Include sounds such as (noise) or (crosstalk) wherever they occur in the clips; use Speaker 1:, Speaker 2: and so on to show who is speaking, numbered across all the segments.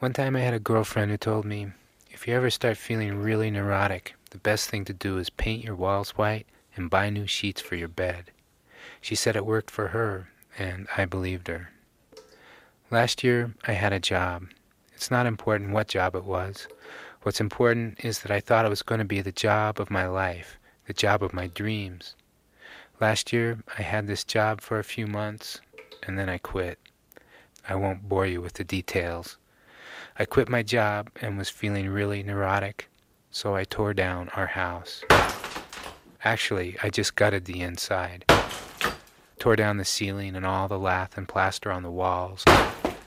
Speaker 1: One time I had a girlfriend who told me, if you ever start feeling really neurotic, the best thing to do is paint your walls white and buy new sheets for your bed. She said it worked for her, and I believed her. Last year, I had a job. It's not important what job it was. What's important is that I thought it was going to be the job of my life, the job of my dreams. Last year, I had this job for a few months, and then I quit. I won't bore you with the details. I quit my job and was feeling really neurotic, so I tore down our house. Actually, I just gutted the inside. Tore down the ceiling and all the lath and plaster on the walls.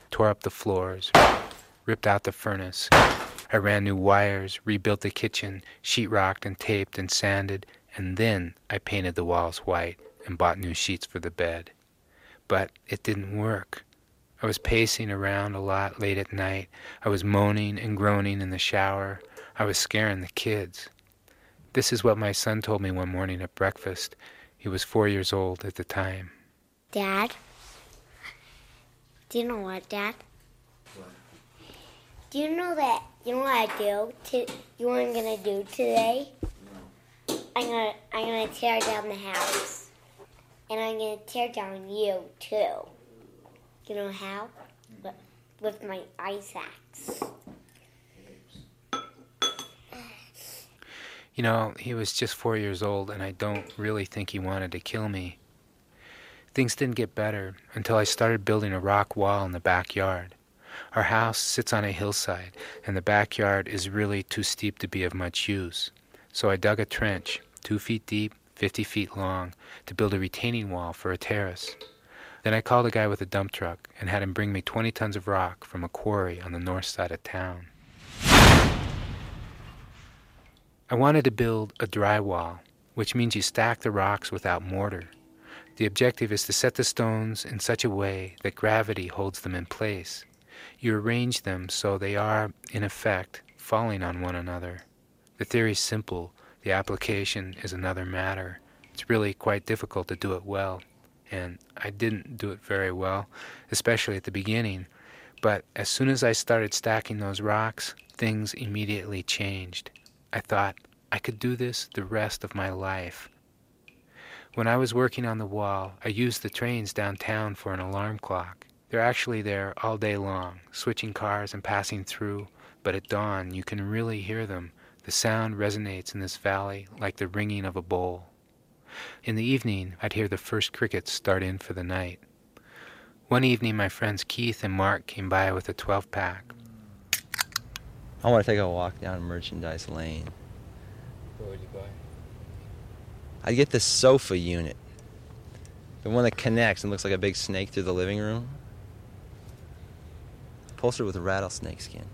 Speaker 1: Tore up the floors. Ripped out the furnace. I ran new wires, rebuilt the kitchen, sheetrocked and taped and sanded, and then I painted the walls white and bought new sheets for the bed. But it didn't work. I was pacing around a lot late at night. I was moaning and groaning in the shower. I was scaring the kids. This is what my son told me one morning at breakfast. He was four years old at the time.
Speaker 2: Dad? Do you know what, Dad?
Speaker 3: What?
Speaker 2: Do you know that? You know what I do? To, you know what I'm gonna do today?
Speaker 3: No.
Speaker 2: I'm gonna I'm gonna tear down the house, and I'm gonna tear down you too. You know how? With, my ice axe.
Speaker 1: You know, he was just four years old, and I don't really think he wanted to kill me. Things didn't get better until I started building a rock wall in the backyard. Our house sits on a hillside, and the backyard is really too steep to be of much use. So I dug a trench, two feet deep, 50 feet long, to build a retaining wall for a terrace. Then I called a guy with a dump truck and had him bring me 20 tons of rock from a quarry on the north side of town. I wanted to build a dry wall, which means you stack the rocks without mortar. The objective is to set the stones in such a way that gravity holds them in place. You arrange them so they are, in effect, falling on one another. The theory is simple, the application is another matter. It's really quite difficult to do it well and I didn't do it very well, especially at the beginning. But as soon as I started stacking those rocks, things immediately changed. I thought I could do this the rest of my life. When I was working on the wall, I used the trains downtown for an alarm clock. They're actually there all day long, switching cars and passing through, but at dawn you can really hear them. The sound resonates in this valley like the ringing of a bowl. In the evening, I'd hear the first crickets start in for the night. One evening, my friends Keith and Mark came by with a 12 pack.
Speaker 3: I want to take a walk down Merchandise Lane.
Speaker 1: What would you buy?
Speaker 3: I'd get the sofa unit. The one that connects and looks like a big snake through the living room. Upholstered with rattlesnake skin.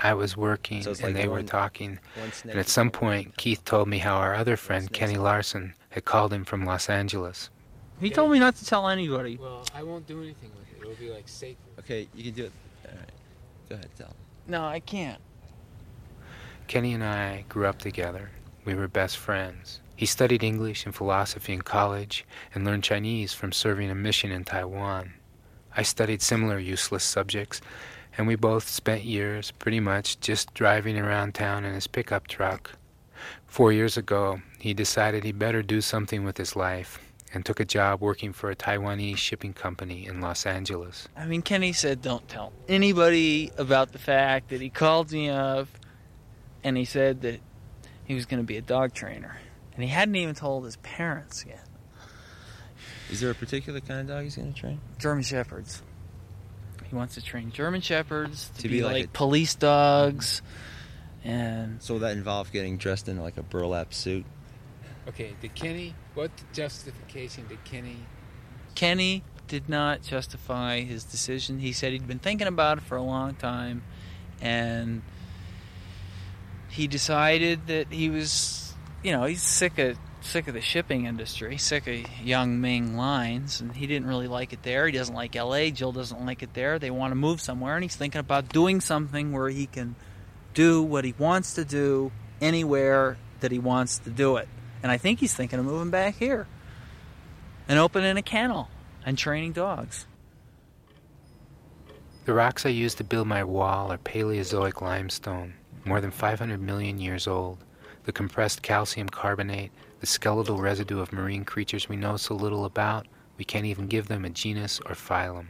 Speaker 1: I was working
Speaker 3: So
Speaker 1: and
Speaker 3: like
Speaker 1: they were talking, and at some point, Keith told me how our other friend, Kenny Larson, had called him from Los Angeles.
Speaker 4: He told me not to tell anybody.
Speaker 1: Well, I won't do anything with it. It'll be like sacred.
Speaker 3: Okay, you can do it. All right. Go ahead, tell. Him.
Speaker 4: No, I can't.
Speaker 1: Kenny and I grew up together. We were best friends. He studied English and philosophy in college and learned Chinese from serving a mission in Taiwan. I studied similar useless subjects, and we both spent years pretty much just driving around town in his pickup truck. Four years ago, he decided he better do something with his life and took a job working for a Taiwanese shipping company in Los Angeles.
Speaker 4: I mean, Kenny said don't tell anybody about the fact that he called me up and he said that he was going to be a dog trainer. And he hadn't even told his parents yet.
Speaker 3: Is there a particular kind of dog he's going to train?
Speaker 4: German Shepherds. He wants to train German Shepherds to,
Speaker 3: To
Speaker 4: be,
Speaker 3: be like
Speaker 4: like,
Speaker 3: a-
Speaker 4: police dogs. And
Speaker 3: So that involved getting dressed in like a burlap suit.
Speaker 1: Okay, did Kenny, what justification did Kenny
Speaker 4: Kenny did not justify his decision. He said he'd been thinking about it for a long time, and he decided that he was, you know, he's sick of sick of the shipping industry, sick of Yang Ming lines, and he didn't really like it there. He doesn't like L.A. Jill doesn't like it there. They want to move somewhere, and he's thinking about doing something where he can do what he wants to do anywhere that he wants to do it. And I think he's thinking of moving back here and opening a kennel and training dogs.
Speaker 1: The rocks I use to build my wall are Paleozoic limestone, more than 500 million years old, the compressed calcium carbonate, the skeletal residue of marine creatures we know so little about, we can't even give them a genus or phylum.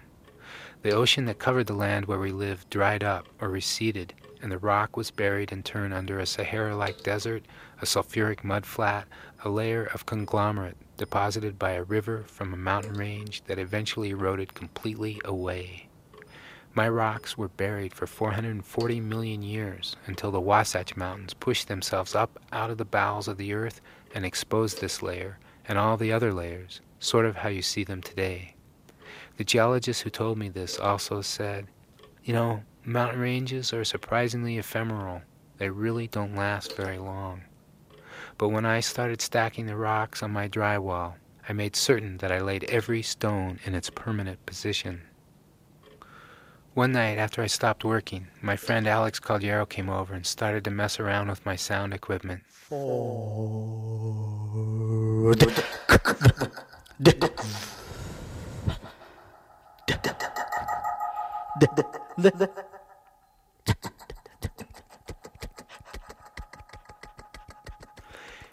Speaker 1: The ocean that covered the land where we live dried up or receded, and the rock was buried and turned under a Sahara like desert, a sulfuric mudflat, a layer of conglomerate deposited by a river from a mountain range that eventually eroded completely away. My rocks were buried for 440 million years until the Wasatch Mountains pushed themselves up out of the bowels of the earth and exposed this layer and all the other layers, sort of how you see them today. The geologist who told me this also said, You know, mountain ranges are surprisingly ephemeral. They really don't last very long. But when I started stacking the rocks on my drywall, I made certain that I laid every stone in its permanent position. One night after I stopped working, my friend Alex Caldiero came over and started to mess around with my sound equipment.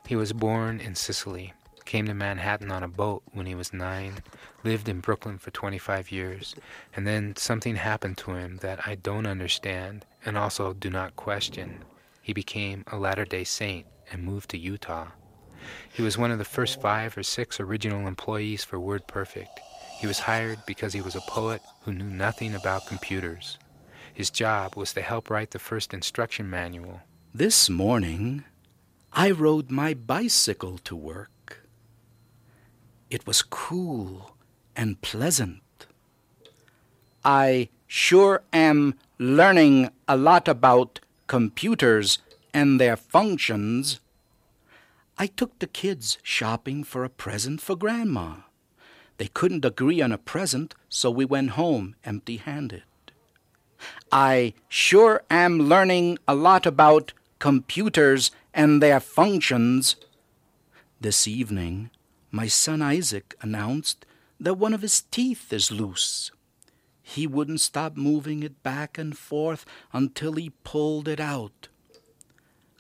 Speaker 1: He was born in Sicily, came to Manhattan on a boat when he was nine, lived in Brooklyn for 25 years, and then something happened to him that I don't understand and also do not question. He became a Latter day Saint and moved to Utah. He was one of the first five or six original employees for WordPerfect. He was hired because he was a poet who knew nothing about computers. His job was to help write the first instruction manual.
Speaker 5: This morning, I rode my bicycle to work. It was cool and pleasant. I sure am learning a lot about computers and their functions. I took the kids shopping for a present for Grandma. They couldn't agree on a present, so we went home empty handed. I sure am learning a lot about computers and their functions. This evening, my son Isaac announced that one of his teeth is loose. He wouldn't stop moving it back and forth until he pulled it out.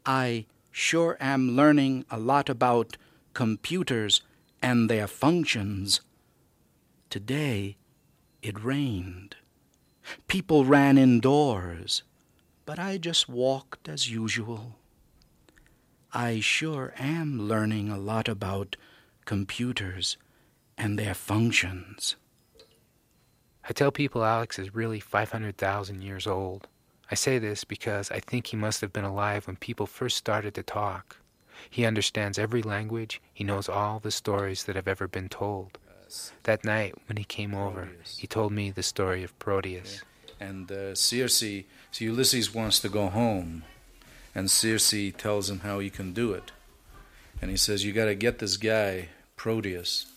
Speaker 5: I sure am learning a lot about computers and their functions. Today it rained. People ran indoors, but I just walked as usual. I sure am learning a lot about computers and their functions.
Speaker 1: I tell people Alex is really 500,000 years old. I say this because I think he must have been alive when people first started to talk. He understands every language, he knows all the stories that have ever been told. That night when he came over, he told me the story of Proteus.
Speaker 6: And uh, Circe, so Ulysses wants to go home, and Circe tells him how he can do it. And he says, You got to get this guy, Proteus,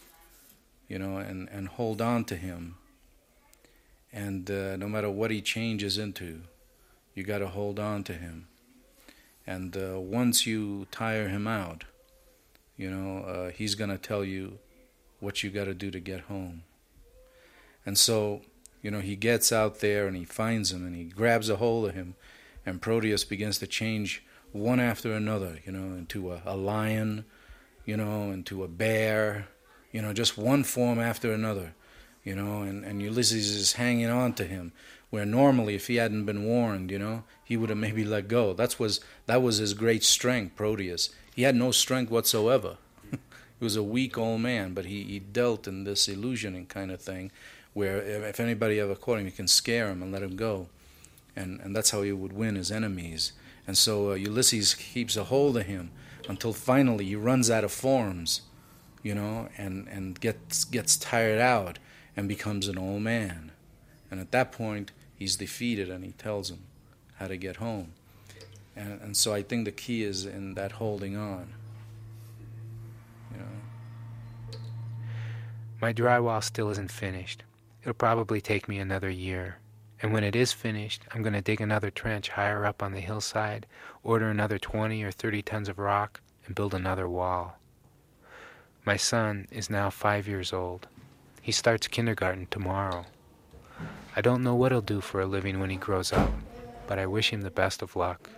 Speaker 6: you know, and, and hold on to him. And uh, no matter what he changes into, you got to hold on to him. And uh, once you tire him out, you know, uh, he's going to tell you what you got to do to get home. And so, you know, he gets out there and he finds him and he grabs a hold of him, and Proteus begins to change one after another, you know, into a, a lion, you know, into a bear, you know, just one form after another, you know, and, and Ulysses is hanging on to him, where normally if he hadn't been warned, you know, he would have maybe let go. That was that was his great strength, Proteus. He had no strength whatsoever. (laughs) he was a weak old man, but he, he dealt in this illusioning kind of thing, where if anybody ever caught him, you can scare him and let him go, and and that's how he would win his enemies. And so uh, Ulysses keeps a hold of him until finally he runs out of forms, you know, and and gets gets tired out and becomes an old man. And at that point, he's defeated, and he tells him how to get home. And, and so I think the key is in that holding on. You know.
Speaker 1: My drywall still isn't finished. It'll probably take me another year. And when it is finished, I'm going to dig another trench higher up on the hillside, order another 20 or 30 tons of rock, and build another wall. My son is now five years old. He starts kindergarten tomorrow. I don't know what he'll do for a living when he grows up, but I wish him the best of luck.